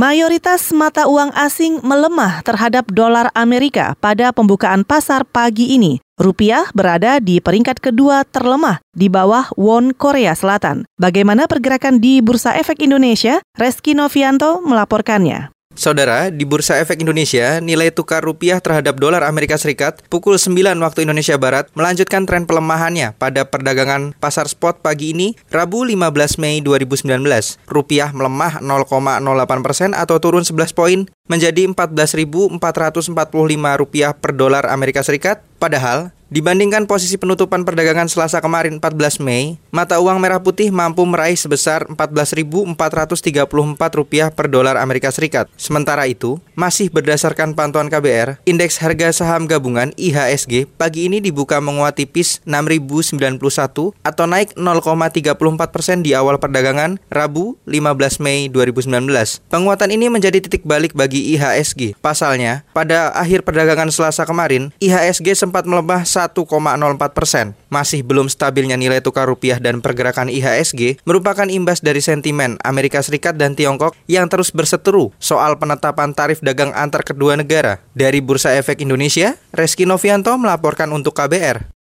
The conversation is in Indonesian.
Mayoritas mata uang asing melemah terhadap dolar Amerika pada pembukaan pasar pagi ini. Rupiah berada di peringkat kedua terlemah di bawah won Korea Selatan. Bagaimana pergerakan di Bursa Efek Indonesia? Reski Novianto melaporkannya. Saudara, di Bursa Efek Indonesia, nilai tukar rupiah terhadap dolar Amerika Serikat pukul 9 waktu Indonesia Barat melanjutkan tren pelemahannya pada perdagangan pasar spot pagi ini, Rabu 15 Mei 2019. Rupiah melemah 0,08 persen atau turun 11 poin menjadi 14.445 rupiah per dolar Amerika Serikat. Padahal, Dibandingkan posisi penutupan perdagangan Selasa kemarin 14 Mei, mata uang merah putih mampu meraih sebesar 14.434 rupiah per dolar Amerika Serikat. Sementara itu, masih berdasarkan pantauan KBR, indeks harga saham gabungan IHSG pagi ini dibuka menguat tipis 6.091 atau naik 0,34 persen di awal perdagangan Rabu 15 Mei 2019. Penguatan ini menjadi titik balik bagi IHSG. Pasalnya, pada akhir perdagangan Selasa kemarin, IHSG sempat melemah 1,04 persen. Masih belum stabilnya nilai tukar rupiah dan pergerakan IHSG merupakan imbas dari sentimen Amerika Serikat dan Tiongkok yang terus berseteru soal penetapan tarif dagang antar kedua negara. Dari Bursa Efek Indonesia, Reski Novianto melaporkan untuk KBR.